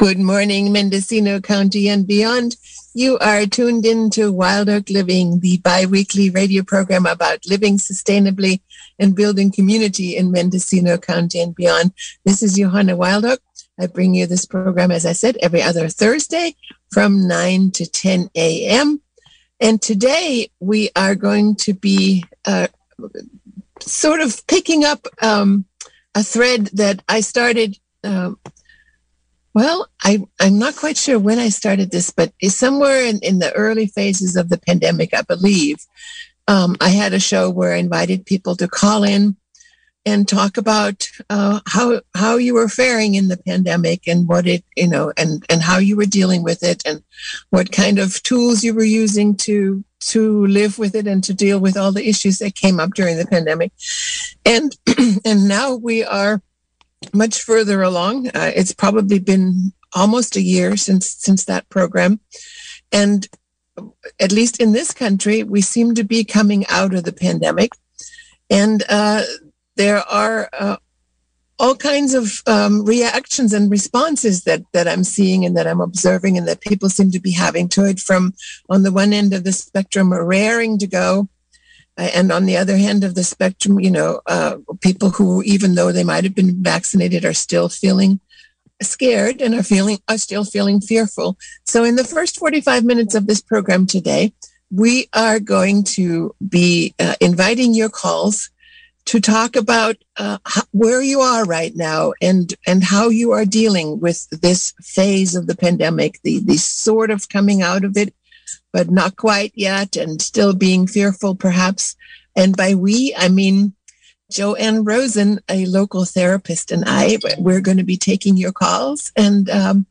Good morning, Mendocino County and beyond. You are tuned in to Wild Oak Living, the bi-weekly radio program about living sustainably and building community in Mendocino County and beyond. This is Johanna Wild Oak. I bring you this program, as I said, every other Thursday from 9 to 10 a.m. And today we are going to be uh, sort of picking up um, a thread that I started. Um, well, I, I'm not quite sure when I started this, but somewhere in, in the early phases of the pandemic, I believe. Um, I had a show where I invited people to call in and talk about uh, how how you were faring in the pandemic and what it you know and and how you were dealing with it and what kind of tools you were using to to live with it and to deal with all the issues that came up during the pandemic and and now we are much further along. Uh, it's probably been almost a year since since that program. And at least in this country we seem to be coming out of the pandemic. And uh, there are uh, all kinds of um, reactions and responses that that I'm seeing and that I'm observing and that people seem to be having to it from on the one end of the spectrum are raring to go and on the other hand of the spectrum you know uh, people who even though they might have been vaccinated are still feeling scared and are feeling are still feeling fearful. So in the first 45 minutes of this program today we are going to be uh, inviting your calls to talk about uh, how, where you are right now and and how you are dealing with this phase of the pandemic, the the sort of coming out of it, but not quite yet, and still being fearful, perhaps. And by we, I mean Joanne Rosen, a local therapist, and I. We're going to be taking your calls, and um,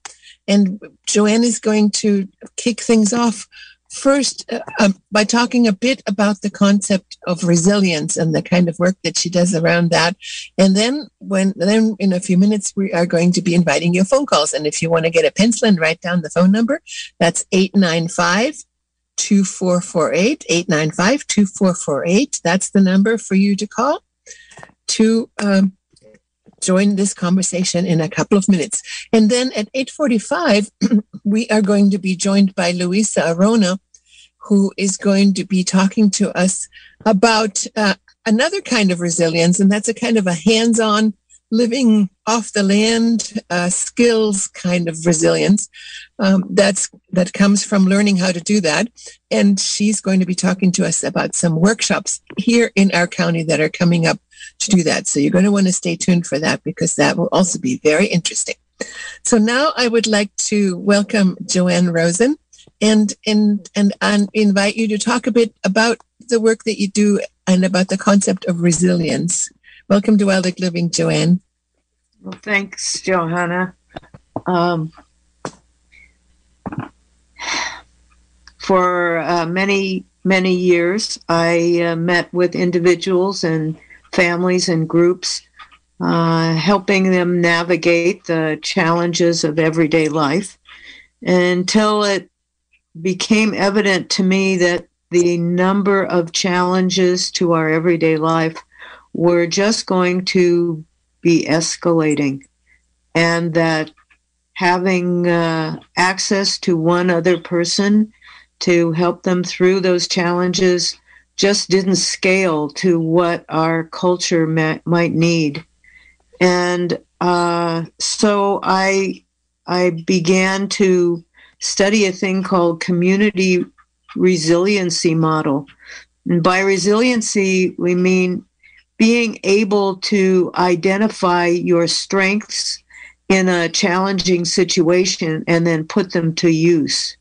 and Joanne is going to kick things off first uh, um, by talking a bit about the concept of resilience and the kind of work that she does around that. And then when then in a few minutes we are going to be inviting your phone calls. And if you want to get a pencil and write down the phone number that's 895 2448 895 2448 that's the number for you to call to um, join this conversation in a couple of minutes. And then at 8:45, we are going to be joined by Luisa Arona, who is going to be talking to us about uh, another kind of resilience, and that's a kind of a hands-on living off the land uh, skills kind of resilience um, that's that comes from learning how to do that and she's going to be talking to us about some workshops here in our county that are coming up to do that. So you're going to want to stay tuned for that because that will also be very interesting. So now I would like to welcome Joanne Rosen and and and, and invite you to talk a bit about the work that you do and about the concept of resilience. Welcome to Wild Living, Joanne. Well, thanks, Johanna. Um, for uh, many many years, I uh, met with individuals and families and groups, uh, helping them navigate the challenges of everyday life until it became evident to me that the number of challenges to our everyday life were just going to be escalating, and that having uh, access to one other person to help them through those challenges just didn't scale to what our culture ma- might need. And uh, so I, I began to study a thing called community resiliency model. And by resiliency, we mean being able to identify your strengths in a challenging situation and then put them to use.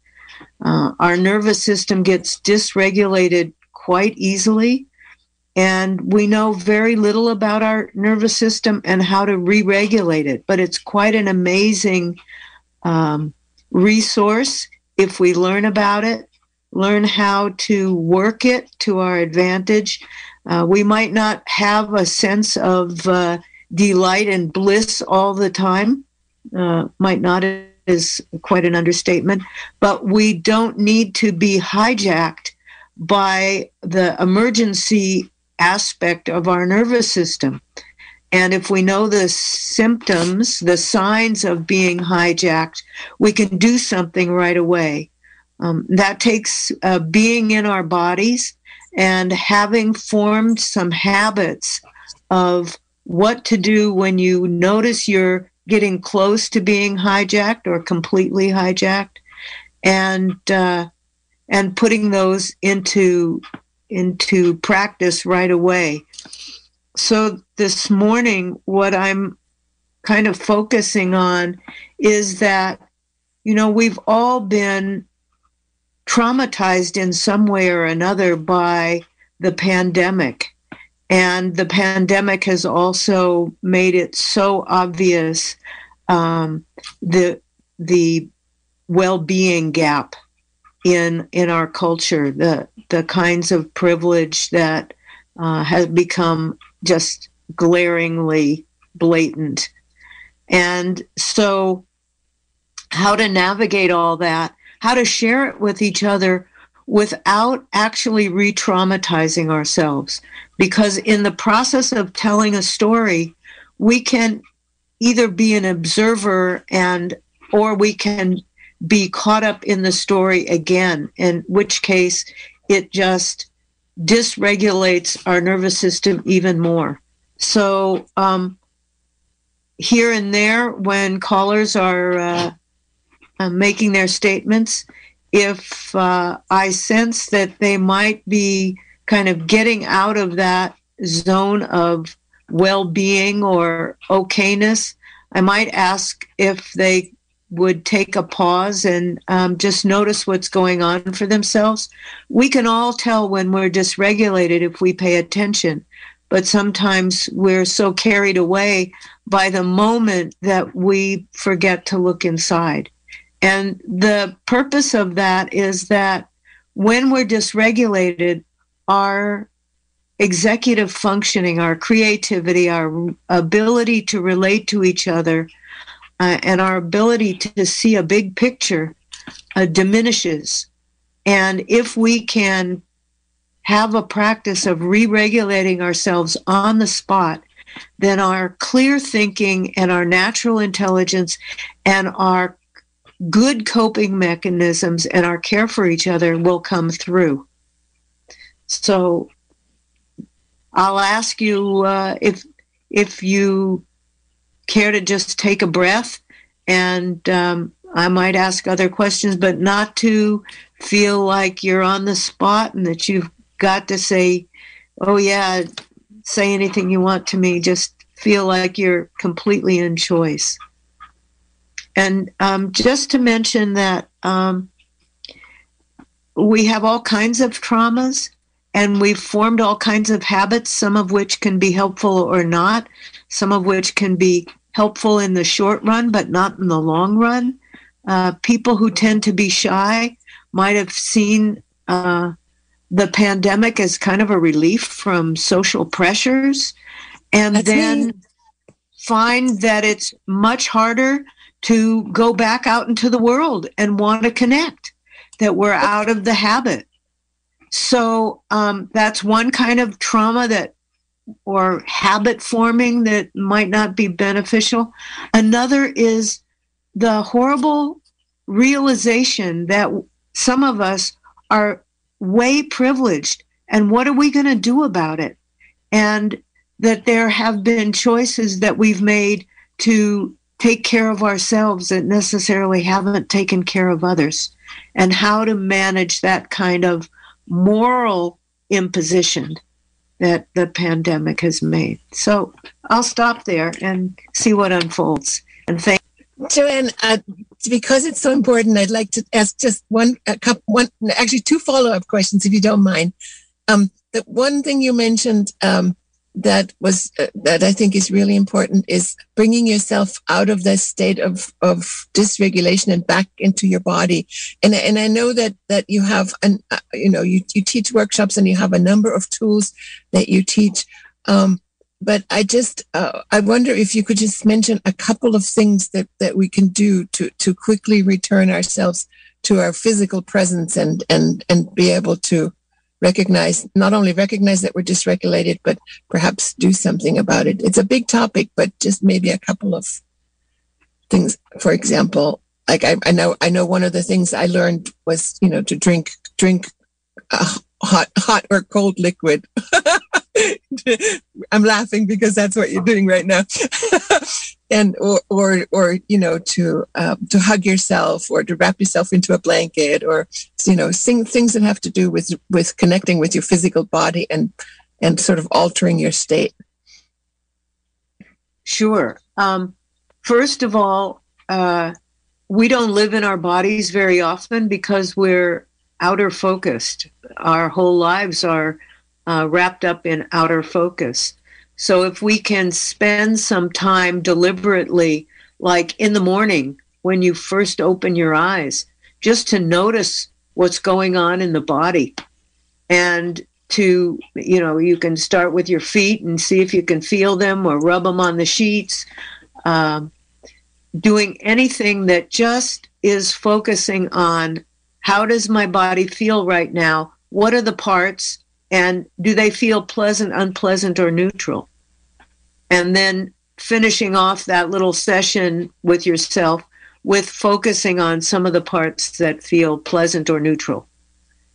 Uh, our nervous system gets dysregulated quite easily. And we know very little about our nervous system and how to re regulate it. But it's quite an amazing um, resource if we learn about it, learn how to work it to our advantage. Uh, we might not have a sense of uh, delight and bliss all the time, uh, might not is quite an understatement, but we don't need to be hijacked by the emergency aspect of our nervous system. And if we know the symptoms, the signs of being hijacked, we can do something right away. Um, that takes uh, being in our bodies and having formed some habits of what to do when you notice you're getting close to being hijacked or completely hijacked, and uh, and putting those into into practice right away. So this morning, what I'm kind of focusing on is that you know we've all been traumatized in some way or another by the pandemic. And the pandemic has also made it so obvious um, the the well-being gap in in our culture, the the kinds of privilege that uh, has become just glaringly blatant, and so how to navigate all that how to share it with each other without actually re traumatizing ourselves. Because in the process of telling a story, we can either be an observer and or we can be caught up in the story again in which case it just dysregulates our nervous system even more. So um, here and there when callers are uh, uh, making their statements, if uh, I sense that they might be kind of getting out of that zone of well being or okayness, I might ask if they would take a pause and um, just notice what's going on for themselves. We can all tell when we're dysregulated if we pay attention, but sometimes we're so carried away by the moment that we forget to look inside. And the purpose of that is that when we're dysregulated, our executive functioning, our creativity, our ability to relate to each other, uh, and our ability to see a big picture uh, diminishes. And if we can have a practice of re regulating ourselves on the spot, then our clear thinking and our natural intelligence and our good coping mechanisms and our care for each other will come through. So I'll ask you uh, if if you care to just take a breath, and um, I might ask other questions, but not to feel like you're on the spot and that you've got to say, "Oh yeah, say anything you want to me." Just feel like you're completely in choice. And um, just to mention that um, we have all kinds of traumas and we've formed all kinds of habits, some of which can be helpful or not, some of which can be helpful in the short run, but not in the long run. Uh, people who tend to be shy might have seen uh, the pandemic as kind of a relief from social pressures and That's then me. find that it's much harder to go back out into the world and want to connect, that we're out of the habit. So um, that's one kind of trauma that or habit forming that might not be beneficial. Another is the horrible realization that some of us are way privileged and what are we going to do about it? And that there have been choices that we've made to take care of ourselves that necessarily haven't taken care of others and how to manage that kind of moral imposition that the pandemic has made. So I'll stop there and see what unfolds. And thank you. Joanne, uh, because it's so important, I'd like to ask just one, a couple, one, actually two follow-up questions, if you don't mind. Um, the one thing you mentioned um, that was uh, that I think is really important is bringing yourself out of that state of of dysregulation and back into your body. And and I know that that you have an uh, you know you you teach workshops and you have a number of tools that you teach. Um, but I just uh, I wonder if you could just mention a couple of things that that we can do to to quickly return ourselves to our physical presence and and and be able to recognize, not only recognize that we're dysregulated, but perhaps do something about it. It's a big topic, but just maybe a couple of things. For example, like I, I know, I know one of the things I learned was, you know, to drink, drink hot, hot or cold liquid. I'm laughing because that's what you're doing right now. and or or or you know to uh, to hug yourself or to wrap yourself into a blanket or you know sing, things that have to do with with connecting with your physical body and and sort of altering your state. Sure. Um, first of all uh, we don't live in our bodies very often because we're outer focused. Our whole lives are uh, wrapped up in outer focus so if we can spend some time deliberately, like in the morning when you first open your eyes, just to notice what's going on in the body and to you know you can start with your feet and see if you can feel them or rub them on the sheets um, doing anything that just is focusing on how does my body feel right now? What are the parts and do they feel pleasant, unpleasant, or neutral? And then finishing off that little session with yourself with focusing on some of the parts that feel pleasant or neutral.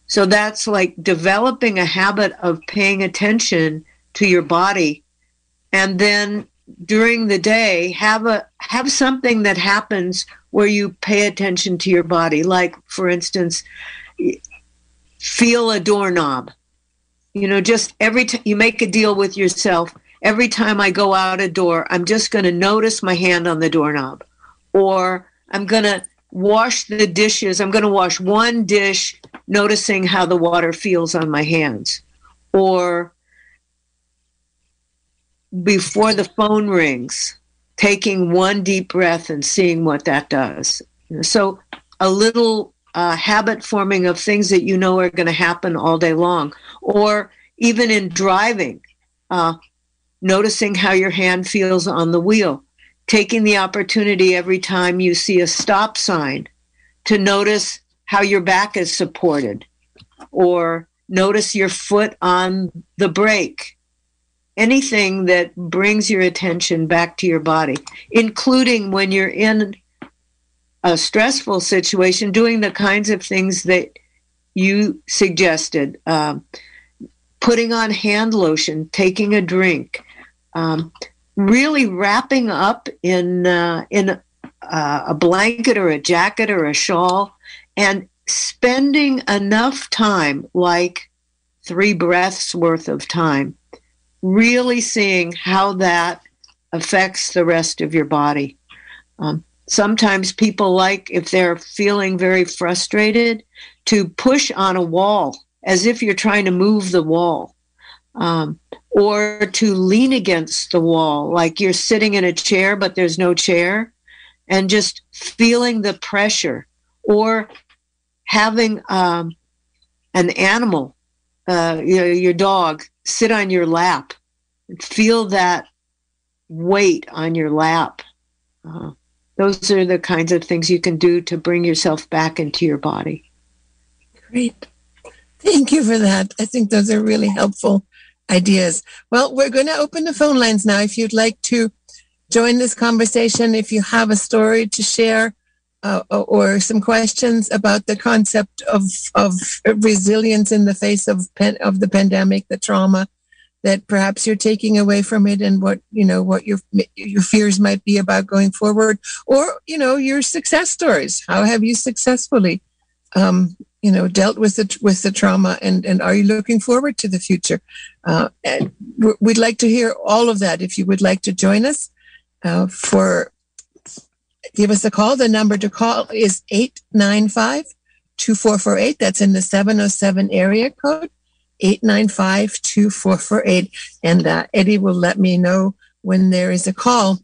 So that's like developing a habit of paying attention to your body and then during the day have a have something that happens where you pay attention to your body like for instance feel a doorknob you know, just every time you make a deal with yourself, every time I go out a door, I'm just going to notice my hand on the doorknob. Or I'm going to wash the dishes. I'm going to wash one dish, noticing how the water feels on my hands. Or before the phone rings, taking one deep breath and seeing what that does. So, a little uh, habit forming of things that you know are going to happen all day long or even in driving, uh, noticing how your hand feels on the wheel, taking the opportunity every time you see a stop sign to notice how your back is supported, or notice your foot on the brake. Anything that brings your attention back to your body, including when you're in a stressful situation, doing the kinds of things that you suggested. Um, putting on hand lotion, taking a drink, um, really wrapping up in uh, in uh, a blanket or a jacket or a shawl, and spending enough time, like three breaths worth of time, really seeing how that affects the rest of your body. Um, sometimes people like, if they're feeling very frustrated, to push on a wall as if you're trying to move the wall um, or to lean against the wall like you're sitting in a chair but there's no chair and just feeling the pressure or having um, an animal uh, you know, your dog sit on your lap feel that weight on your lap. Uh, those are the kinds of things you can do to bring yourself back into your body. Great Thank you for that. I think those are really helpful ideas. Well, we're going to open the phone lines now. If you'd like to join this conversation, if you have a story to share uh, or some questions about the concept of, of resilience in the face of pen, of the pandemic, the trauma that perhaps you're taking away from it and what, you know, what your, your fears might be about going forward or, you know, your success stories. How have you successfully um, you know dealt with the with the trauma and and are you looking forward to the future? Uh, and we'd like to hear all of that. If you would like to join us uh, for give us a call. The number to call is 895 2448 that's in the 707 area code 895 2448 and uh, eddie will let me know when there is a call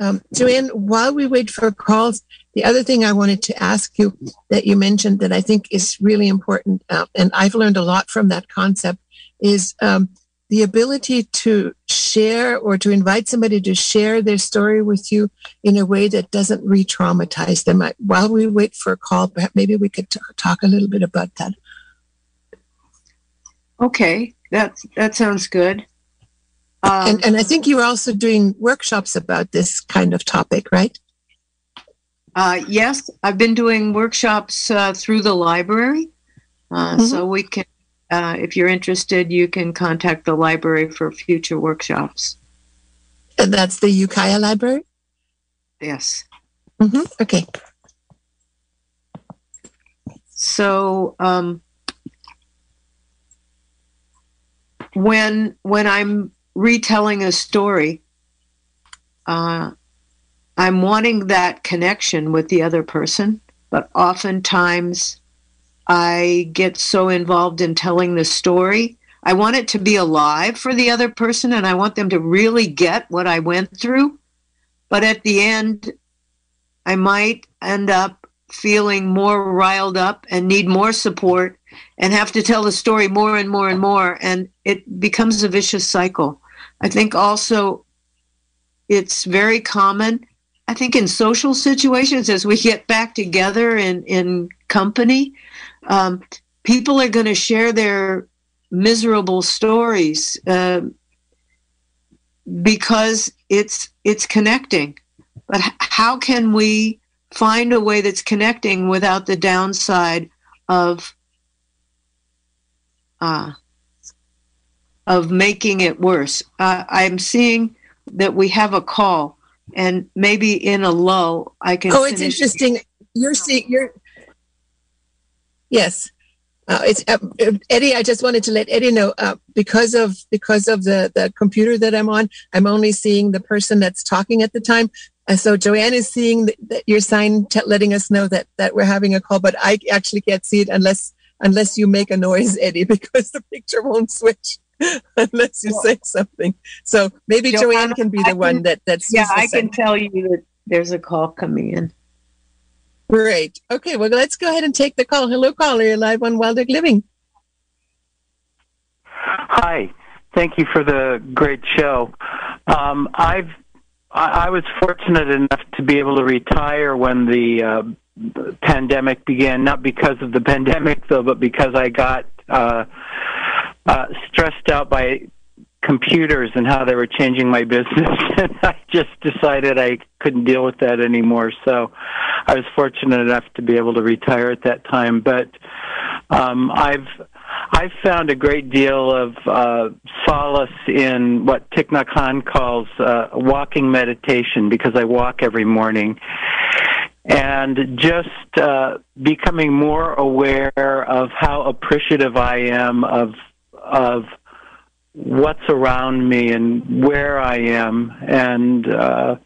um, joanne while we wait for calls the other thing I wanted to ask you that you mentioned that I think is really important, uh, and I've learned a lot from that concept, is um, the ability to share or to invite somebody to share their story with you in a way that doesn't re traumatize them. I, while we wait for a call, maybe we could t- talk a little bit about that. Okay, that that sounds good. Um, and, and I think you are also doing workshops about this kind of topic, right? Uh, yes, I've been doing workshops uh, through the library. Uh, mm-hmm. So we can, uh, if you're interested, you can contact the library for future workshops. And that's the Ukiah Library? Yes. Mm-hmm. Okay. So um, when when I'm retelling a story, uh, I'm wanting that connection with the other person, but oftentimes I get so involved in telling the story. I want it to be alive for the other person and I want them to really get what I went through. But at the end, I might end up feeling more riled up and need more support and have to tell the story more and more and more. And it becomes a vicious cycle. I think also it's very common, I think, in social situations as we get back together in, in company, um, people are going to share their miserable stories uh, because it's it's connecting. But how can we find a way that's connecting without the downside of uh, of making it worse. Uh, I'm seeing that we have a call, and maybe in a lull, I can. Oh, it's interesting. You're seeing. You're. Yes, uh, it's uh, Eddie. I just wanted to let Eddie know uh, because of because of the the computer that I'm on. I'm only seeing the person that's talking at the time. So Joanne is seeing that your sign, t- letting us know that that we're having a call, but I actually can't see it unless unless you make a noise, Eddie, because the picture won't switch. unless you well, say something. So maybe Joanna, Joanne can be the can, one that that's. Yeah, I can tell you that there's a call coming in. Great. Okay, well, let's go ahead and take the call. Hello, caller. You're live on Wild Oak Living. Hi. Thank you for the great show. Um, I've I, I was fortunate enough to be able to retire when the uh, pandemic began. Not because of the pandemic, though, but because I got uh, uh, stressed out by computers and how they were changing my business. And I just decided I couldn't deal with that anymore. So I was fortunate enough to be able to retire at that time. But um I've I've found a great deal of uh, solace in what Thich Nhat Hanh calls uh, walking meditation because I walk every morning. And just uh, becoming more aware of how appreciative I am of of what's around me and where I am, and uh,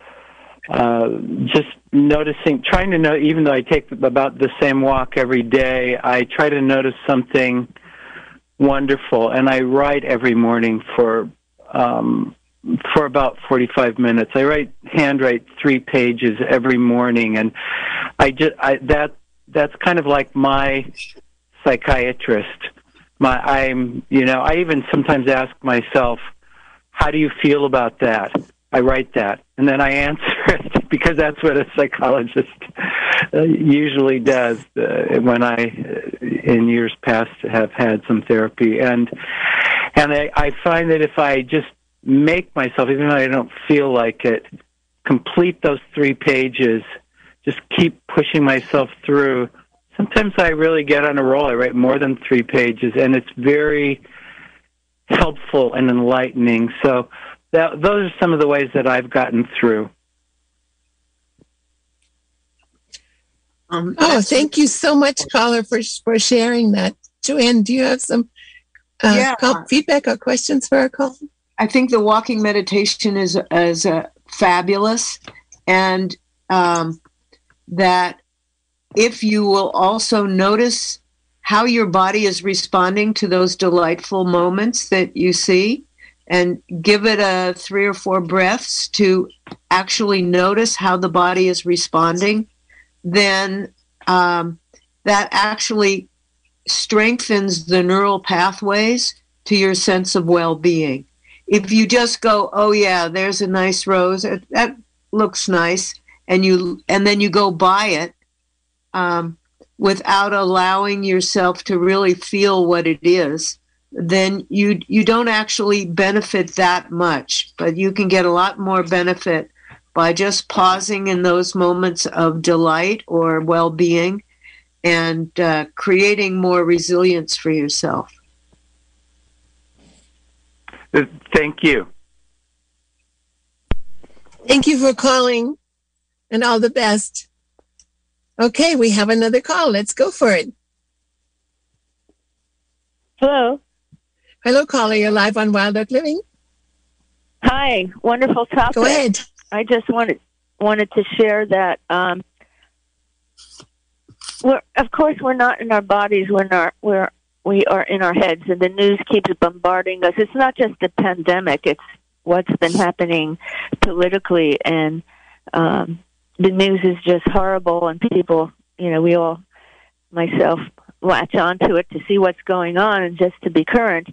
uh, just noticing, trying to know. Even though I take about the same walk every day, I try to notice something wonderful, and I write every morning for. Um, for about 45 minutes. I write handwrite 3 pages every morning and I just I that that's kind of like my psychiatrist my I'm you know I even sometimes ask myself, how do you feel about that? I write that and then I answer it because that's what a psychologist uh, usually does uh, when I uh, in years past have had some therapy and and I, I find that if I just make myself even though I don't feel like it complete those three pages just keep pushing myself through sometimes I really get on a roll. I write more than three pages, and it's very helpful and enlightening. So that, those are some of the ways that I've gotten through. Um, oh, thank you so much, caller, for for sharing that. Joanne, do you have some uh, yeah. call, feedback or questions for our call? I think the walking meditation is is uh, fabulous, and um, that if you will also notice how your body is responding to those delightful moments that you see and give it a three or four breaths to actually notice how the body is responding, then um, that actually strengthens the neural pathways to your sense of well being. If you just go, oh, yeah, there's a nice rose, that looks nice, and you and then you go buy it um, without allowing yourself to really feel what it is, then you you don't actually benefit that much, but you can get a lot more benefit by just pausing in those moments of delight or well-being and uh, creating more resilience for yourself. Uh, thank you. Thank you for calling and all the best. Okay, we have another call. Let's go for it. Hello. Hello, caller. You're live on Wild Oak Living. Hi. Wonderful topic. Go ahead. I just wanted wanted to share that um, we're of course we're not in our bodies. We're not we're we are in our heads, and the news keeps bombarding us. It's not just the pandemic; it's what's been happening politically, and um, the news is just horrible. And people, you know, we all, myself, latch onto it to see what's going on and just to be current.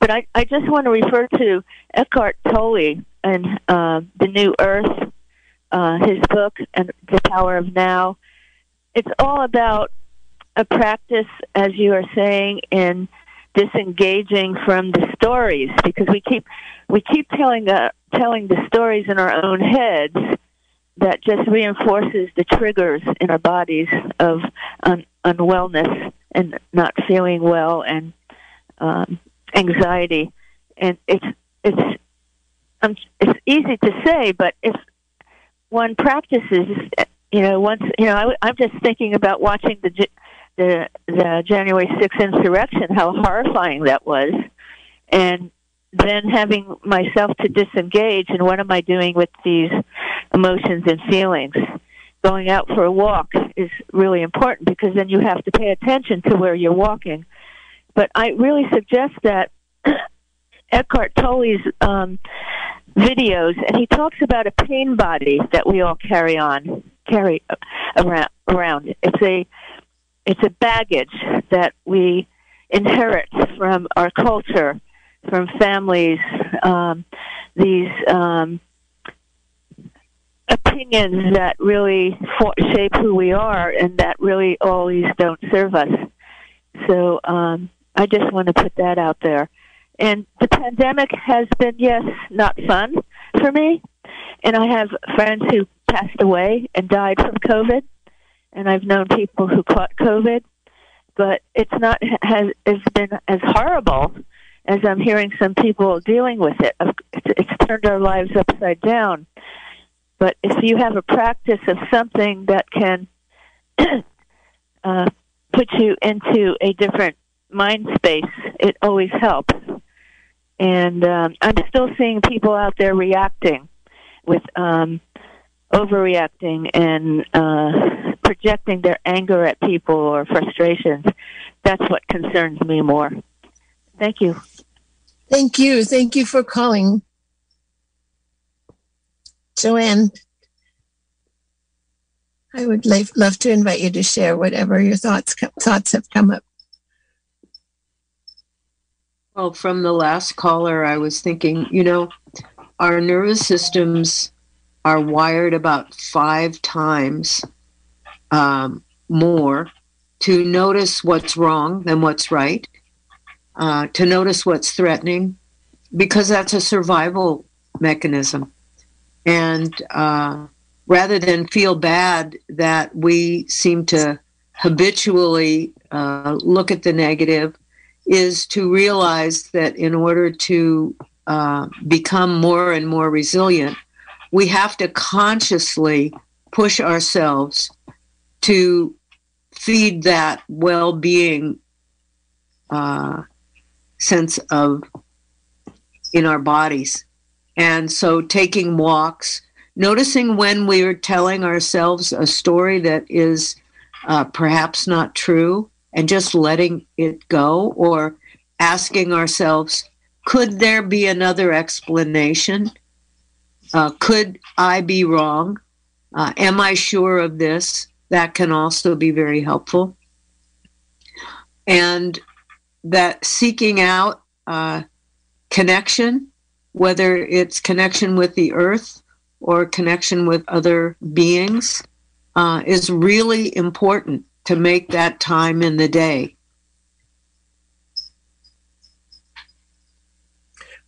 But I, I just want to refer to Eckhart Tolle and uh, the New Earth, uh, his book and the Power of Now. It's all about a practice, as you are saying, in disengaging from the stories because we keep we keep telling uh, telling the stories in our own heads that just reinforces the triggers in our bodies of un- unwellness and not feeling well and um, anxiety. And it's it's um, it's easy to say but if one practices you know once you know I, i'm just thinking about watching the the the January 6th insurrection, how horrifying that was, and then having myself to disengage and what am I doing with these emotions and feelings? Going out for a walk is really important because then you have to pay attention to where you're walking. But I really suggest that Eckhart Tolle's um, videos, and he talks about a pain body that we all carry on, carry around. Around it's a it's a baggage that we inherit from our culture, from families, um, these um, opinions that really shape who we are and that really always don't serve us. So um, I just want to put that out there. And the pandemic has been, yes, not fun for me. And I have friends who passed away and died from COVID and I've known people who caught COVID, but it's not has it's been as horrible as I'm hearing some people dealing with it. It's, it's turned our lives upside down. But if you have a practice of something that can uh, put you into a different mind space, it always helps. And um, I'm still seeing people out there reacting with um, overreacting and uh, projecting their anger at people or frustrations. That's what concerns me more. Thank you. Thank you. Thank you for calling. Joanne, I would love to invite you to share whatever your thoughts thoughts have come up. Well, from the last caller, I was thinking, you know, our nervous systems are wired about five times um, more to notice what's wrong than what's right, uh, to notice what's threatening, because that's a survival mechanism. And uh, rather than feel bad that we seem to habitually uh, look at the negative, is to realize that in order to uh, become more and more resilient, we have to consciously push ourselves to feed that well-being uh, sense of in our bodies and so taking walks noticing when we are telling ourselves a story that is uh, perhaps not true and just letting it go or asking ourselves could there be another explanation uh, could I be wrong? Uh, am I sure of this? That can also be very helpful. And that seeking out uh, connection, whether it's connection with the earth or connection with other beings, uh, is really important to make that time in the day.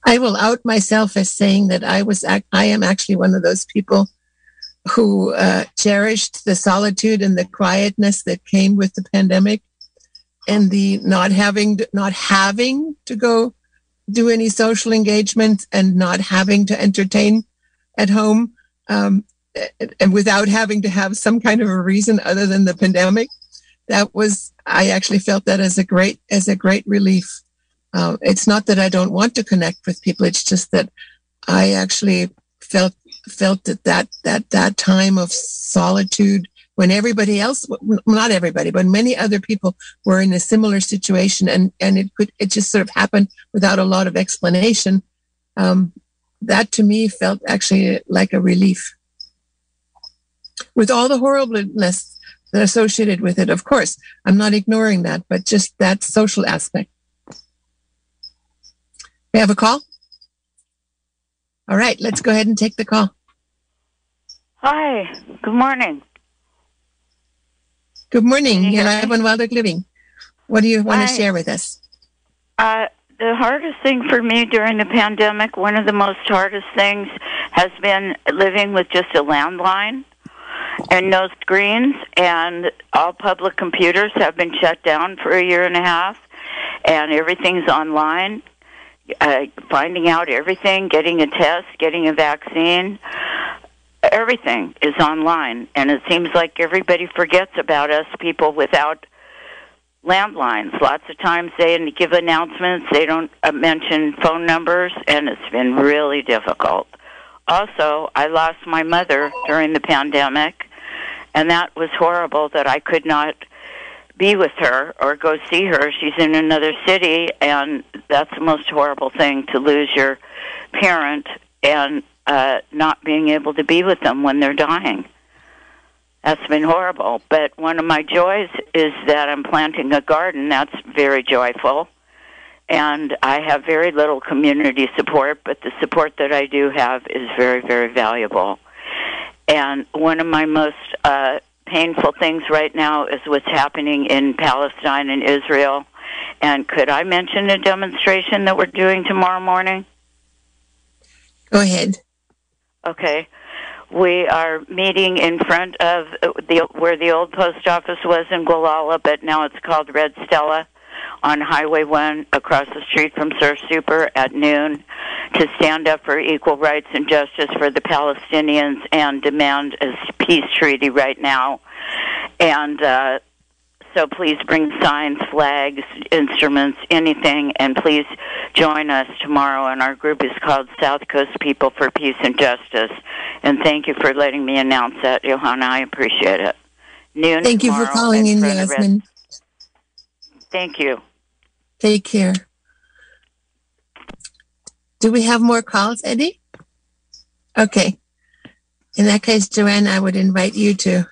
I will out myself as saying that I was I am actually one of those people who uh, cherished the solitude and the quietness that came with the pandemic and the not having not having to go do any social engagement and not having to entertain at home um, and without having to have some kind of a reason other than the pandemic that was i actually felt that as a great as a great relief. Uh, it's not that i don't want to connect with people it's just that i actually felt felt that that that that time of solitude when everybody else not everybody but many other people were in a similar situation and and it could it just sort of happened without a lot of explanation um, that to me felt actually like a relief. With all the horribleness that associated with it of course i'm not ignoring that but just that social aspect. We have a call? All right let's go ahead and take the call. Hi good morning Good morning. You're live on Wild Oak Living. What do you want Hi. to share with us? Uh, the hardest thing for me during the pandemic, one of the most hardest things, has been living with just a landline and no screens, and all public computers have been shut down for a year and a half, and everything's online. Uh, finding out everything, getting a test, getting a vaccine, everything is online, and it seems like everybody forgets about us people without landlines. Lots of times they give announcements, they don't uh, mention phone numbers, and it's been really difficult. Also, I lost my mother during the pandemic, and that was horrible that I could not be with her or go see her. She's in another city, and that's the most horrible thing to lose your parent and uh, not being able to be with them when they're dying. That's been horrible. But one of my joys is that I'm planting a garden. That's very joyful. And I have very little community support, but the support that I do have is very, very valuable. And one of my most uh, painful things right now is what's happening in Palestine and Israel. And could I mention a demonstration that we're doing tomorrow morning? Go ahead. Okay. We are meeting in front of the where the old post office was in Gualala, but now it's called Red Stella on Highway 1 across the street from Surf Super at noon to stand up for equal rights and justice for the Palestinians and demand a peace treaty right now. And uh, so please bring signs, flags, instruments, anything, and please join us tomorrow. And our group is called South Coast People for Peace and Justice. And thank you for letting me announce that, Johanna. I appreciate it. Noon Thank you for calling in, Yasmin. Thank you. Take care. Do we have more calls, Eddie? Okay. In that case, Joanne, I would invite you to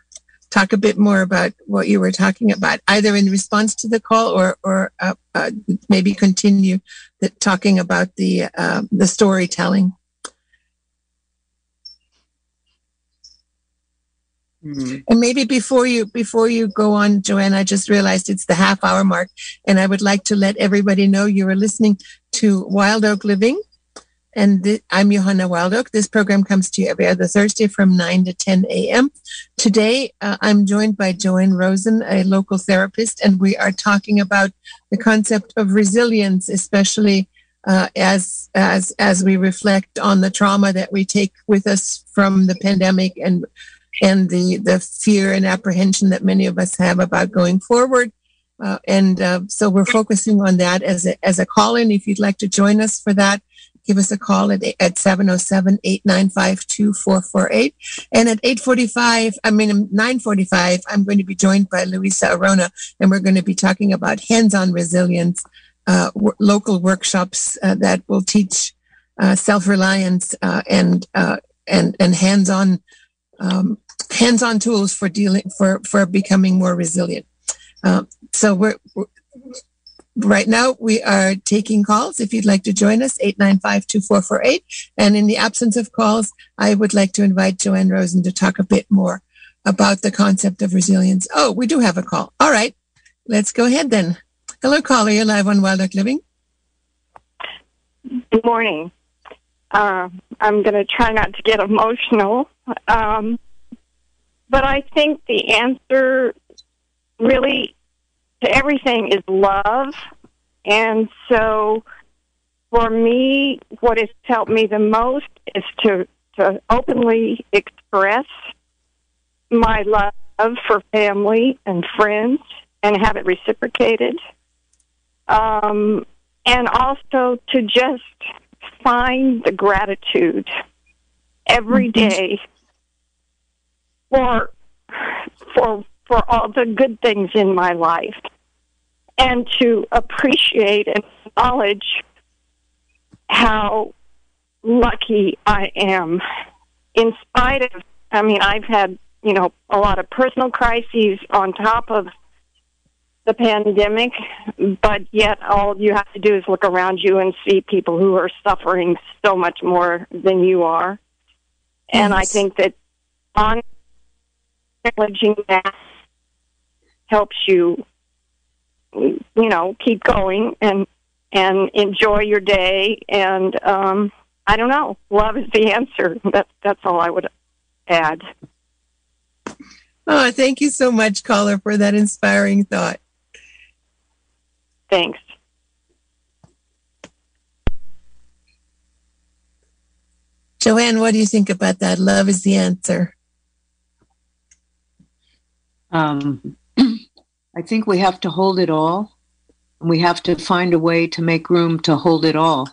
talk a bit more about what you were talking about, either in response to the call or, or uh, uh, maybe continue the, talking about the uh, the storytelling. And maybe before you before you go on, Joanne, I just realized it's the half hour mark, and I would like to let everybody know you are listening to Wild Oak Living, and th- I'm Johanna Wild Oak. This program comes to you every other Thursday from nine to ten a.m. Today, uh, I'm joined by Joanne Rosen, a local therapist, and we are talking about the concept of resilience, especially uh, as as as we reflect on the trauma that we take with us from the pandemic and and the the fear and apprehension that many of us have about going forward. Uh, and uh, so we're focusing on that as a, as a call in. If you'd like to join us for that, give us a call at, at 707-895-2448. And at 845, I mean, 945, I'm going to be joined by Luisa Arona, and we're going to be talking about hands-on resilience, uh, w- local workshops uh, that will teach uh, self-reliance uh, and, uh, and, and hands-on um, hands-on tools for dealing for for becoming more resilient. Um, so we're, we're right now we are taking calls. If you'd like to join us, 895-2448. And in the absence of calls, I would like to invite Joanne Rosen to talk a bit more about the concept of resilience. Oh, we do have a call. All right, let's go ahead then. Hello, caller. You're live on Wild Oak Living. Good morning. Uh, I'm going to try not to get emotional. Um, but I think the answer really everything is love. And so for me, what has helped me the most is to, to openly express my love for family and friends and have it reciprocated. Um, and also to just find the gratitude every mm-hmm. for for for all the good things in my life and to appreciate and acknowledge how lucky I am in spite of I mean I've had you know a lot of personal crises on top of the pandemic, but yet all you have to do is look around you and see people who are suffering so much more than you are. Yes. And I think that on acknowledging that helps you, you know, keep going and and enjoy your day. And um, I don't know, love is the answer. That's that's all I would add. Oh, thank you so much, caller, for that inspiring thought. Thanks. Joanne, what do you think about that? Love is the answer. Um, I think we have to hold it all. We have to find a way to make room to hold it all.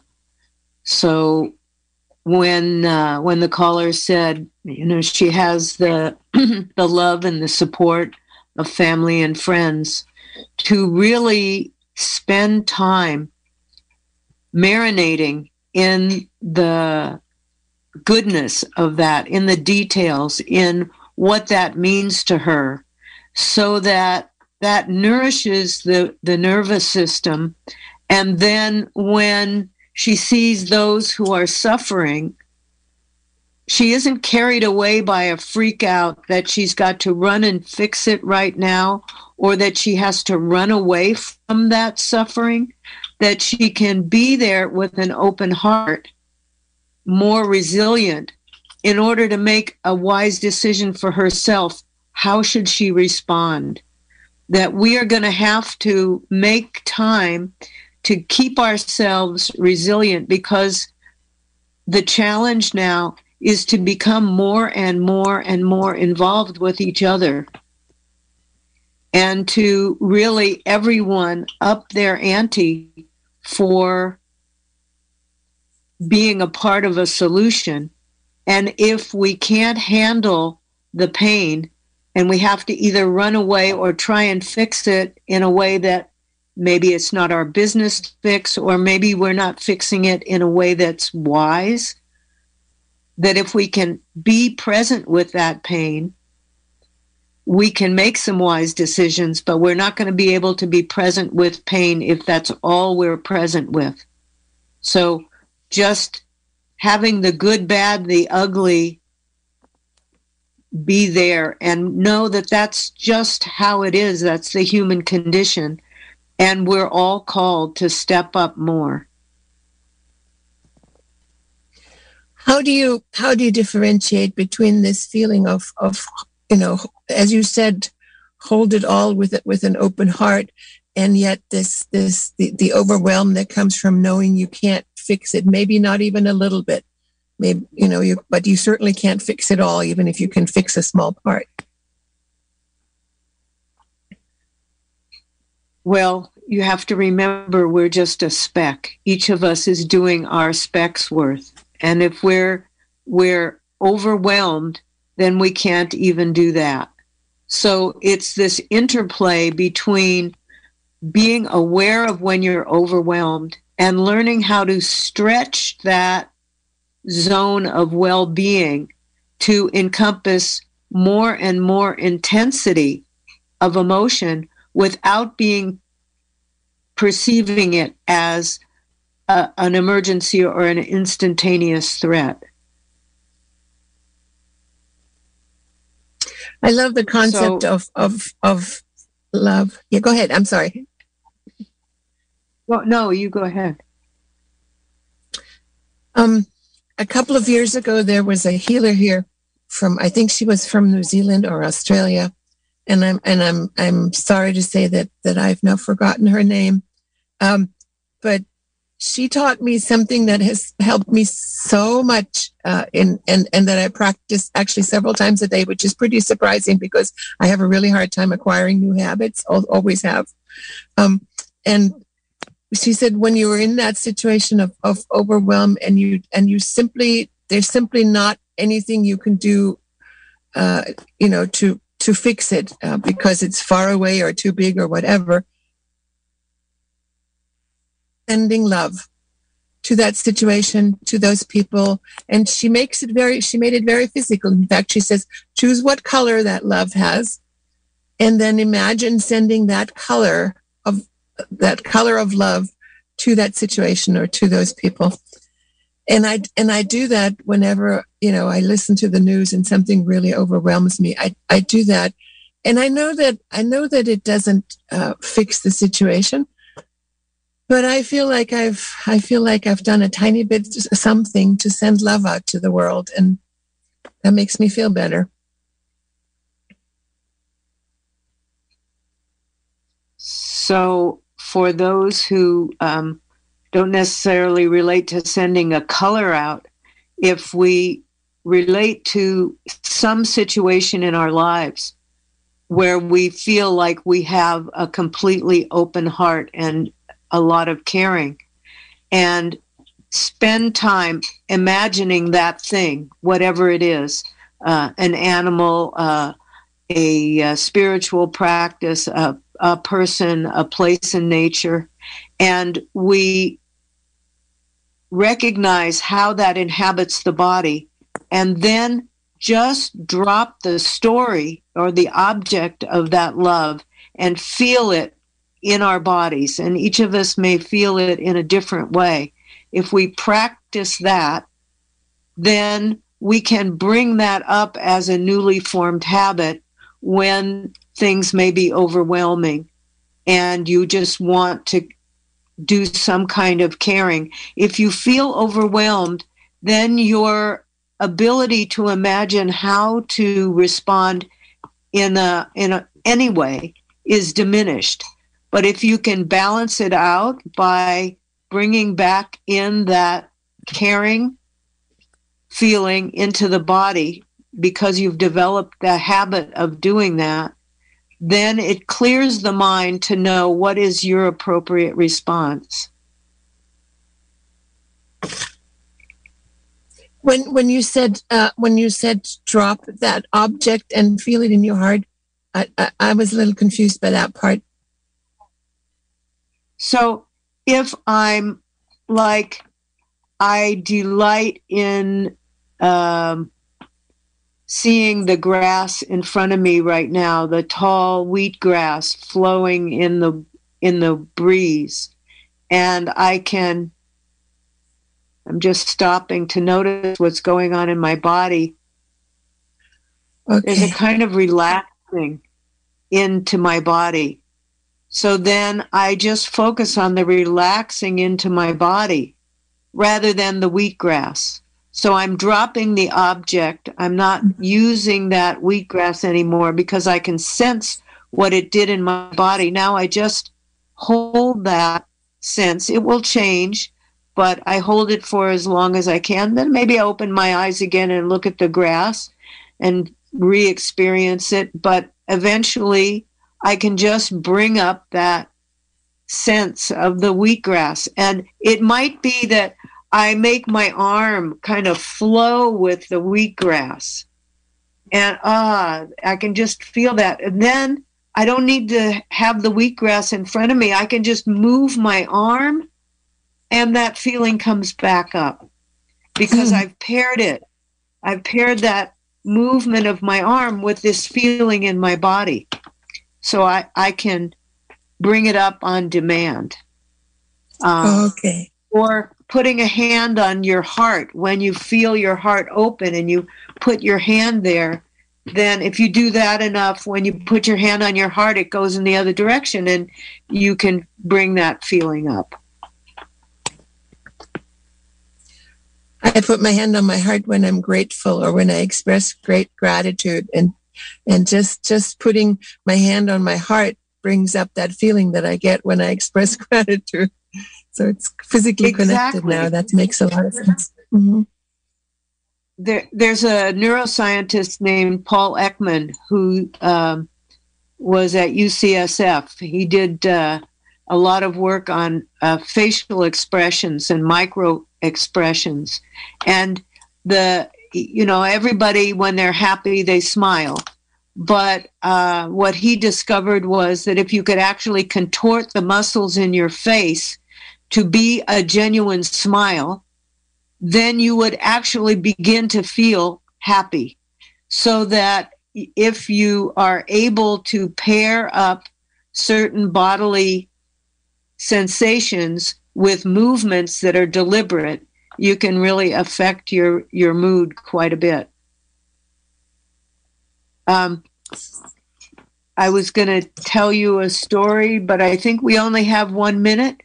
So when uh, when the caller said, you know, she has the the love and the support of family and friends, to really spend time marinating in the goodness of that, in the details, in what that means to her, so that that nourishes the, the nervous system. And then when she sees those who are suffering, she isn't carried away by a freak out that she's got to run and fix it right now or that she has to run away from that suffering, that she can be there with an open heart, more resilient, in order to make a wise decision for herself. How should she respond? That we are going to have to make time to keep ourselves resilient because the challenge now is to become more and more and more involved with each other and to really everyone up their ante for being a part of a solution. And if we can't handle the pain and we have to either run away or try and fix it in a way that maybe it's not our business to fix, or maybe we're not fixing it in a way that's wise, that if we can be present with that pain we can make some wise decisions, but we're not going to be able to be present with pain if that's all we're present with. So just having the good, bad, the ugly be there and know that that's just how it is. That's the human condition. And we're all called to step up more. How do you how do you differentiate between this feeling of of you know, as you said, hold it all with it with an open heart, and yet this this the, the overwhelm that comes from knowing you can't fix it, maybe not even a little bit, maybe you know, you but you certainly can't fix it all, even if you can fix a small part. Well, you have to remember we're just a speck. Each of us is doing our speck's worth. And if we're we're overwhelmed then we can't even do that. So it's this interplay between being aware of when you're overwhelmed and learning how to stretch that zone of well being to encompass more and more intensity of emotion without being perceiving it as a, an emergency or an instantaneous threat. I love the concept so, of of of love. Yeah, go ahead. I'm sorry. Well, no, you go ahead. Um, a couple of years ago, there was a healer here from, I think she was from New Zealand or Australia. And I'm, and I'm, I'm sorry to say that, that I've now forgotten her name. Um, but she taught me something that has helped me so much uh, in and and that I practice actually several times a day, which is pretty surprising because I have a really hard time acquiring new habits. Always have. Um, and she said when you were in that situation of, of overwhelm and you and you simply there's simply not anything you can do, uh, you know, to to fix it uh, because it's far away or too big or whatever sending love to that situation, to those people. And she makes it very, she made it very physical. In fact, she says, choose what color that love has. And then imagine sending that color that color of love to that situation or to those people. And I, and I do that whenever, you know, I listen to the news and something really overwhelms me. I, I do that. And I know that, I know that it doesn't uh, fix the situation, but I feel like I've I feel like I've done a tiny bit something to send love out to the world, and that makes me feel better. So, for those who um, don't necessarily relate to sending a color out, if we relate to some situation in our lives where we feel like we have a completely open heart and a lot of caring and spend time imagining that thing, whatever it is uh, an animal, uh, a, a, spiritual practice, a, a person, a place in nature. And we recognize how that inhabits the body and then just drop the story or the object of that love and feel it in our bodies, and each of us may feel it in a different way. If we practice that, then we can bring that up as a newly formed habit when things may be overwhelming and you just want to do some kind of caring. If you feel overwhelmed, then your ability to imagine how to respond in a in a any way is diminished but if you can balance it out by bringing back in that caring feeling into the body because you've developed the habit of doing that, then it clears the mind to know what is your appropriate response. When when you said uh, when you said drop that object and feel it in your heart, I, I, I was a little confused by that part. So if I'm like, I delight in um, seeing the grass in front of me right now, the tall wheat grass flowing in the in the breeze, and I can. I'm just stopping to notice what's going on in my body. Okay. There's a kind of relaxing into my body so then I just focus on the relaxing into my body rather than the wheatgrass. So I'm dropping the object. I'm not using that wheatgrass anymore because I can sense what it did in my body. Now I just hold that sense. It will change, but I hold it for as long as I can. Then maybe I open my eyes again and look at the grass and re experience it. But eventually, I can just bring up that sense of the wheatgrass. And it might be that I make my arm kind of flow with the wheatgrass. And ah, I can just feel that. And then I don't need to have the wheatgrass in front of me. I can just move my arm and that feeling comes back up because mm. I've paired it. I've paired that movement of my arm with this feeling in my body so I, I can bring it up on demand. Um, okay. Or putting a hand on your heart when you feel your heart open and you put your hand there. Then, if you do that enough, when you put your hand on your heart, it goes in the other direction and you can bring that feeling up. I put my hand on my heart when I'm grateful or when I express great gratitude and and just just putting my hand on my heart brings up that feeling that I get when I express gratitude. So it's physically exactly. connected now. That makes a lot of sense. Mm-hmm. There, there's a neuroscientist named Paul Ekman who um, was at UCSF. He did uh, a lot of work on uh, facial expressions and micro expressions, and the you know everybody when they're happy they smile but uh, what he discovered was that if you could actually contort the muscles in your face to be a genuine smile, then you would actually begin to feel happy. So that if you are able to pair up certain bodily sensations with movements that are deliberate, you can really affect your, your mood quite a bit. Um, I was going to tell you a story, but I think we only have one minute.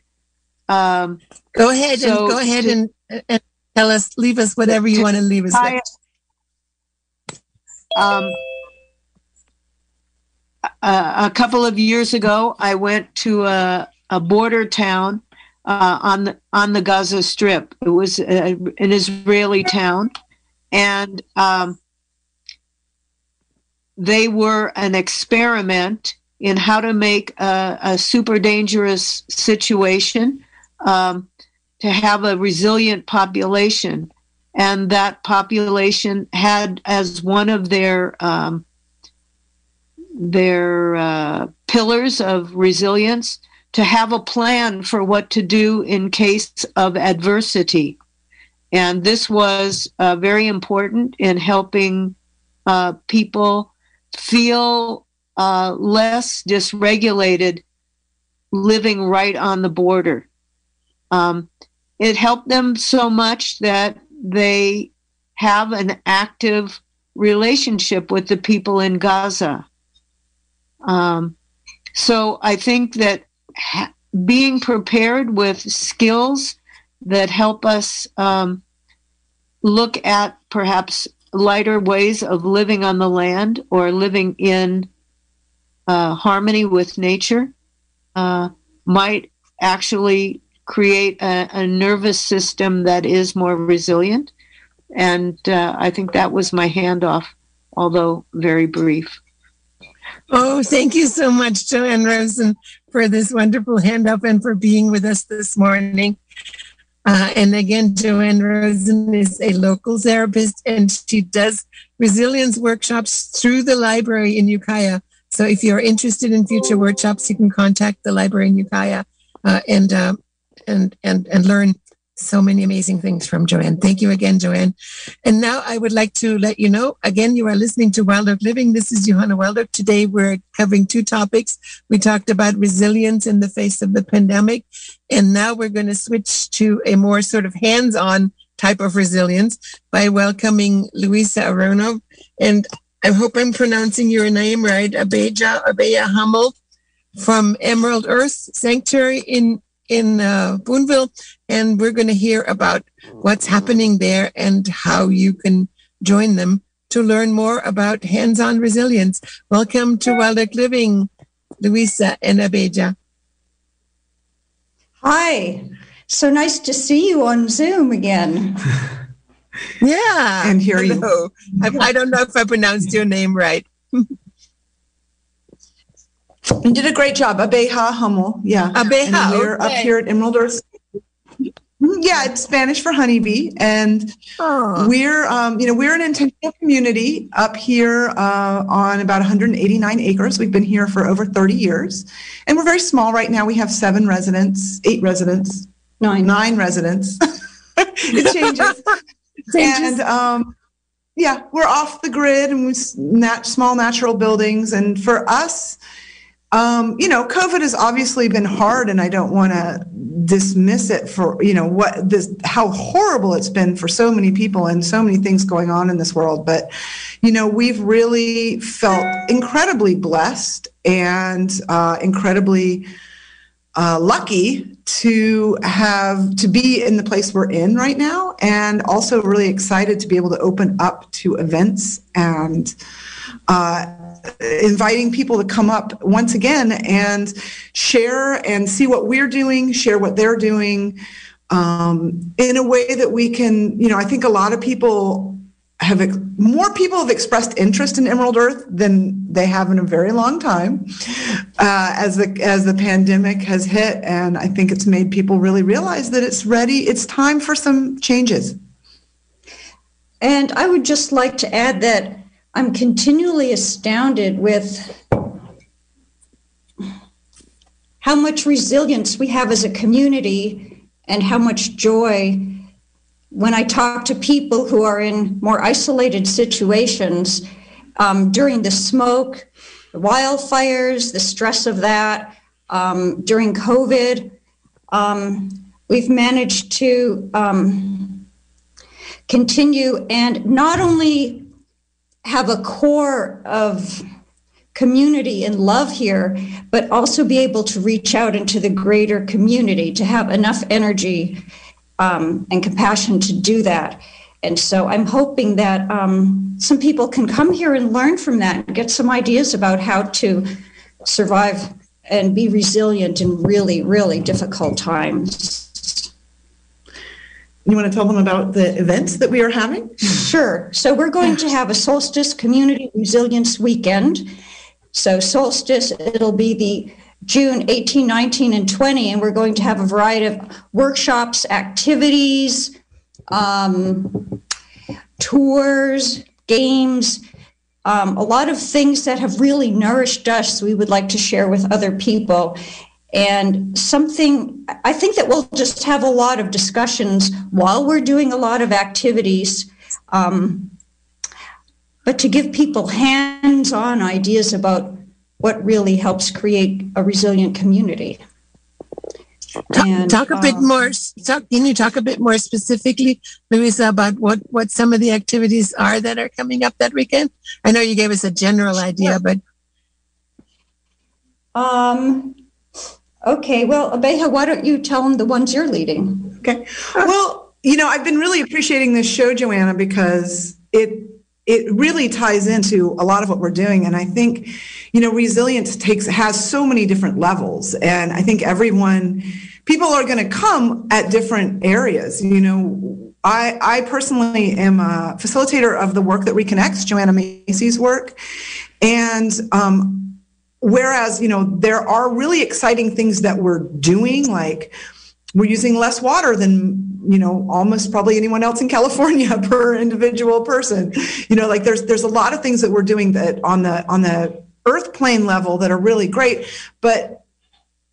Um, go ahead so and go ahead to, and, and, tell us, leave us whatever you want to leave us with. Um, a, a, couple of years ago, I went to a, a border town uh, on the on the Gaza Strip. It was a, an Israeli town, and um, they were an experiment in how to make a, a super dangerous situation um, to have a resilient population. And that population had as one of their um, their uh, pillars of resilience to have a plan for what to do in case of adversity. And this was uh, very important in helping uh, people feel uh, less dysregulated living right on the border. Um, it helped them so much that they have an active relationship with the people in Gaza. Um, so I think that ha- being prepared with skills that help us um, look at perhaps lighter ways of living on the land or living in uh, harmony with nature uh, might actually create a, a, nervous system that is more resilient. And uh, I think that was my handoff, although very brief. Oh, thank you so much, Joanne Rosen, for this wonderful handoff and for being with us this morning. Uh, and again, Joanne Rosen is a local therapist and she does resilience workshops through the library in Ukiah. So if you're interested in future workshops, you can contact the library in Ukiah uh, and, uh, and, and, and learn so many amazing things from Joanne. Thank you again, Joanne. And now I would like to let you know again, you are listening to Wild Oak Living. This is Johanna Wild Oak. Today we're covering two topics. We talked about resilience in the face of the pandemic. And now we're going to switch to a more sort of hands on type of resilience by welcoming Luisa Aronov. And I hope I'm pronouncing your name right, Abeja, Abeya Hummel from Emerald Earth Sanctuary in in uh, Boonville, and we're going to hear about what's happening there and how you can join them to learn more about hands-on resilience. Welcome to Wild Oak Living, Luisa and Abeja. Hi, so nice to see you on Zoom again. yeah, and hear you. I, I don't know if I pronounced your name right. You did a great job. Abeja Hummel. Yeah. Abeja. And we're okay. up here at Emerald Earth. Yeah, it's Spanish for honeybee, and oh. we're um, you know we're an intentional community up here uh, on about 189 acres. We've been here for over 30 years, and we're very small right now. We have seven residents, eight residents, nine, nine residents. it changes, changes. and um, yeah, we're off the grid and we nat- small natural buildings, and for us um, you know, COVID has obviously been hard, and I don't want to dismiss it for you know what this how horrible it's been for so many people and so many things going on in this world. But you know, we've really felt incredibly blessed and uh, incredibly uh, lucky to have to be in the place we're in right now, and also really excited to be able to open up to events and uh, inviting people to come up once again and share and see what we're doing, share what they're doing um, in a way that we can. You know, I think a lot of people have more people have expressed interest in Emerald Earth than they have in a very long time, uh, as the as the pandemic has hit, and I think it's made people really realize that it's ready. It's time for some changes. And I would just like to add that I'm continually astounded with how much resilience we have as a community and how much joy when I talk to people who are in more isolated situations um, during the smoke, the wildfires, the stress of that, um, during COVID, um, we've managed to um, continue and not only have a core of community and love here, but also be able to reach out into the greater community, to have enough energy um, and compassion to do that. And so I'm hoping that um, some people can come here and learn from that and get some ideas about how to survive and be resilient in really, really difficult times. You want to tell them about the events that we are having? Sure. So we're going to have a Solstice Community Resilience Weekend. So, Solstice, it'll be the June 18, 19, and 20, and we're going to have a variety of workshops, activities, um, tours, games, um, a lot of things that have really nourished us we would like to share with other people. And something, I think that we'll just have a lot of discussions while we're doing a lot of activities. Um, but to give people hands on ideas about what really helps create a resilient community. And, talk a bit um, more. Talk, can you talk a bit more specifically, Louisa, about what what some of the activities are that are coming up that weekend? I know you gave us a general idea, but um, okay. Well, Abeja, why don't you tell them the ones you're leading? Okay. Well, you know, I've been really appreciating this show, Joanna, because it it really ties into a lot of what we're doing, and I think you know, resilience takes has so many different levels, and I think everyone, people are going to come at different areas. You know, I I personally am a facilitator of the work that reconnects Joanna Macy's work, and um, whereas you know there are really exciting things that we're doing, like we're using less water than you know almost probably anyone else in california per individual person you know like there's there's a lot of things that we're doing that on the on the earth plane level that are really great. But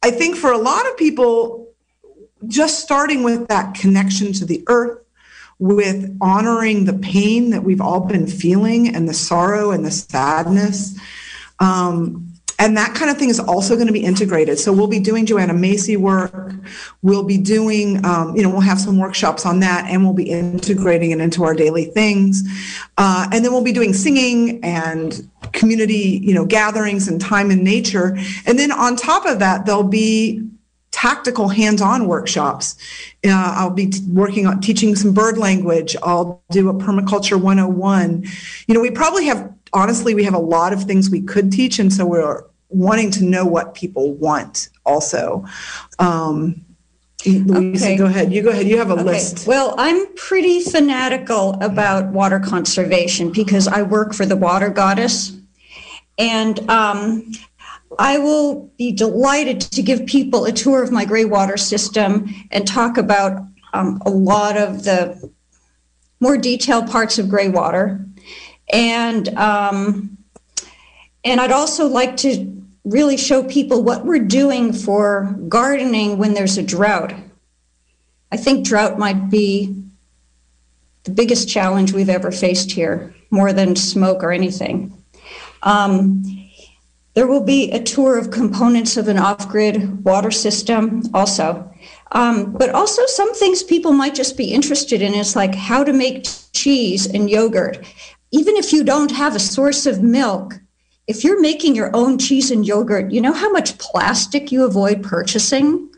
I think for a lot of people, just starting with that connection to the earth, with honoring the pain that we've all been feeling and the sorrow and the sadness. Um, and that kind of thing is also going to be integrated. So we'll be doing Joanna Macy work. We'll be doing, um, you know, we'll have some workshops on that, and we'll be integrating it into our daily things. Uh, and then we'll be doing singing and community, you know, gatherings and time in nature. And then on top of that, there'll be tactical hands-on workshops. Uh, I'll be t- working on teaching some bird language. I'll do a permaculture 101. You know, we probably have honestly we have a lot of things we could teach, and so we're wanting to know what people want also. Um, Louisa, okay. go ahead. You go ahead. You have a okay. list. Well, I'm pretty fanatical about water conservation because I work for the water goddess. And um, I will be delighted to give people a tour of my gray water system and talk about um, a lot of the more detailed parts of gray water. And um, and I'd also like to really show people what we're doing for gardening when there's a drought. I think drought might be the biggest challenge we've ever faced here, more than smoke or anything. Um, there will be a tour of components of an off grid water system also. Um, but also, some things people might just be interested in is like how to make cheese and yogurt. Even if you don't have a source of milk, if you're making your own cheese and yogurt, you know how much plastic you avoid purchasing?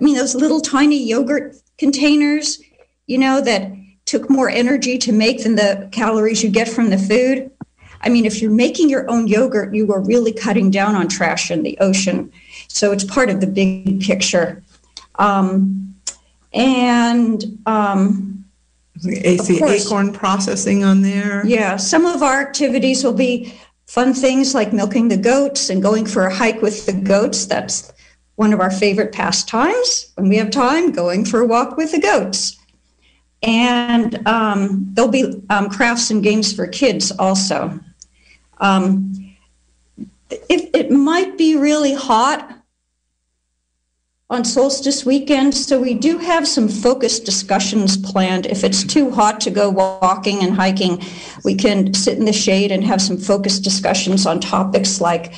I mean, those little tiny yogurt containers, you know, that took more energy to make than the calories you get from the food. I mean, if you're making your own yogurt, you are really cutting down on trash in the ocean. So it's part of the big picture. Um, and um, AC acorn processing on there. Yeah, some of our activities will be fun things like milking the goats and going for a hike with the goats. That's one of our favorite pastimes when we have time, going for a walk with the goats. And um, there'll be um, crafts and games for kids also. Um, it, it might be really hot on solstice weekend, so we do have some focused discussions planned. If it's too hot to go walking and hiking, we can sit in the shade and have some focused discussions on topics like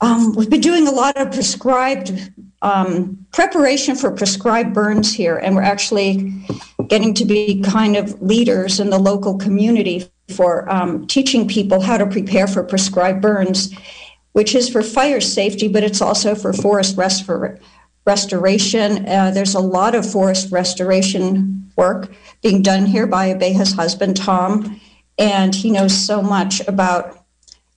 um, we've been doing a lot of prescribed um, preparation for prescribed burns here, and we're actually getting to be kind of leaders in the local community for um, teaching people how to prepare for prescribed burns, which is for fire safety, but it's also for forest restoration. Uh, there's a lot of forest restoration work being done here by Abeja's husband, Tom, and he knows so much about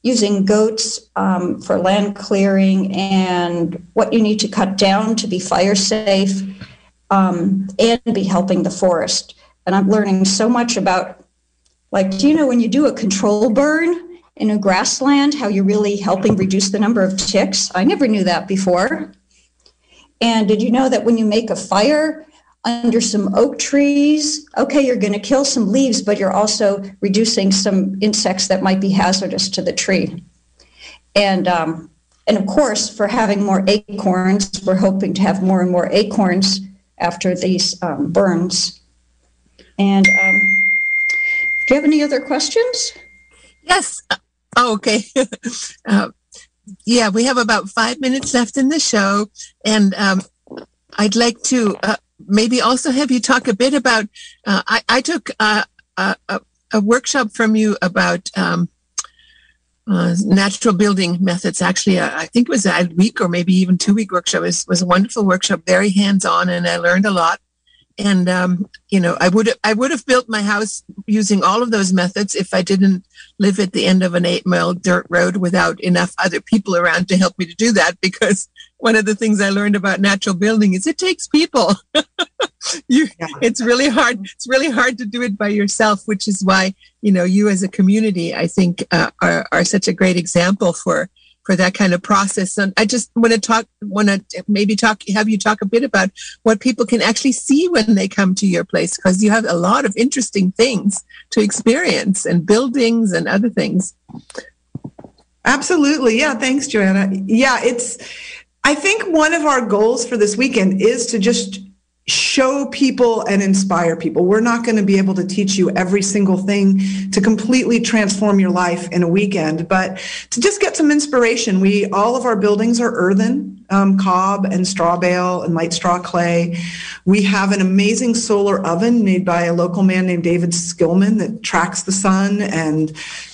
using goats um, for land clearing and what you need to cut down to be fire safe um, and be helping the forest. And I'm learning so much about, like, do you know when you do a control burn in a grassland, how you're really helping reduce the number of ticks? I never knew that before. And did you know that when you make a fire under some oak trees, okay, you're going to kill some leaves, but you're also reducing some insects that might be hazardous to the tree. And um, and of course, for having more acorns, we're hoping to have more and more acorns after these um, burns. And um, do you have any other questions? Yes. Oh, okay. uh, yeah, we have about five minutes left in the show, and um, I'd like to uh, maybe also have you talk a bit about. Uh, I, I, took uh, a, a, workshop from you about um, uh, natural building methods. Actually, uh, I think it was a week or maybe even two week workshop. It was, was a wonderful workshop, very hands on, and I learned a lot and um, you know i would i would have built my house using all of those methods if i didn't live at the end of an eight mile dirt road without enough other people around to help me to do that because one of the things i learned about natural building is it takes people you, yeah. it's really hard it's really hard to do it by yourself which is why you know you as a community i think uh, are, are such a great example for for that kind of process. And I just want to talk, want to maybe talk, have you talk a bit about what people can actually see when they come to your place, because you have a lot of interesting things to experience and buildings and other things. Absolutely. Yeah. Thanks, Joanna. Yeah. It's, I think one of our goals for this weekend is to just show people and inspire people. We're not going to be able to teach you every single thing to completely transform your life in a weekend, but to just get some inspiration. We all of our buildings are earthen, um, cob and straw bale and light straw clay. We have an amazing solar oven made by a local man named David Skillman that tracks the sun, and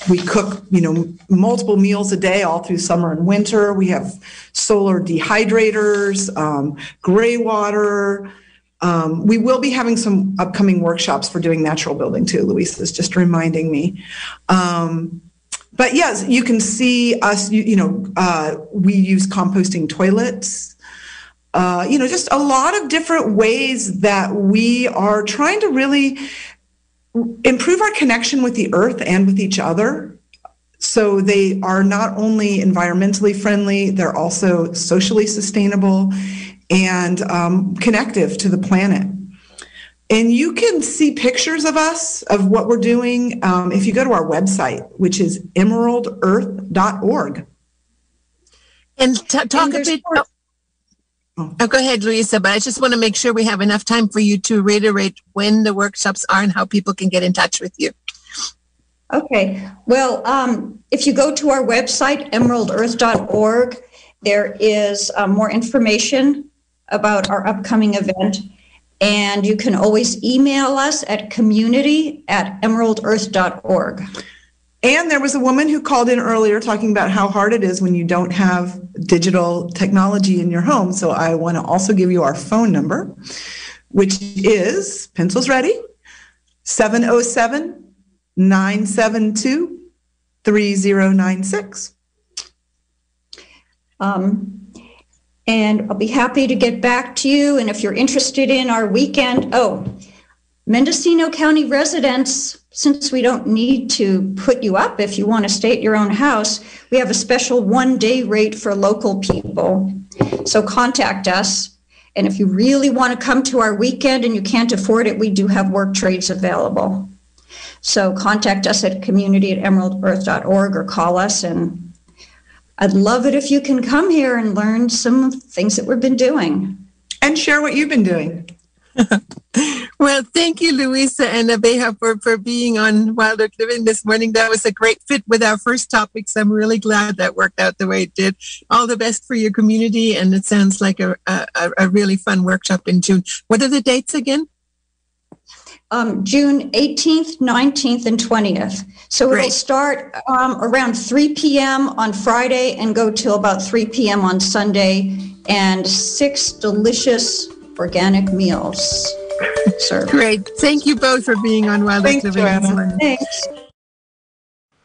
we cook you know multiple meals a day all through summer and winter. We have solar dehydrators, um, gray water um, we will be having some upcoming workshops for doing natural building too. Louise is just reminding me. Um, but yes, you can see us. You, you know, uh, we use composting toilets. Uh, you know, just a lot of different ways that we are trying to really improve our connection with the earth and with each other. So they are not only environmentally friendly, they're also socially sustainable and um, connective to the planet. And you can see pictures of us, of what we're doing, um, if you go to our website, which is emeraldearth.org. And t- talk and a bit. Oh, oh, go ahead, Louisa, but I just want to make sure we have enough time for you to reiterate when the workshops are and how people can get in touch with you. Okay. Well, um, if you go to our website, emeraldearth.org, there is uh, more information about our upcoming event. And you can always email us at community at emeraldearth.org. And there was a woman who called in earlier talking about how hard it is when you don't have digital technology in your home. So I want to also give you our phone number, which is pencils ready 707 972 3096. Um, and I'll be happy to get back to you. And if you're interested in our weekend, oh, Mendocino County residents, since we don't need to put you up if you want to stay at your own house, we have a special one day rate for local people. So contact us. And if you really want to come to our weekend and you can't afford it, we do have work trades available. So contact us at community at emeraldearth.org or call us. And I'd love it if you can come here and learn some things that we've been doing. And share what you've been doing. well, thank you, Louisa and Abeja, for, for being on Wild Oak Living this morning. That was a great fit with our first topics. I'm really glad that worked out the way it did. All the best for your community, and it sounds like a, a, a really fun workshop in June. What are the dates again? Um, June 18th, 19th, and 20th. So Great. it'll start um, around 3 p.m. on Friday and go till about 3 p.m. on Sunday, and six delicious organic meals served. Great. Thank you both for being on Wild Thanks, Living. Joanna. Thanks.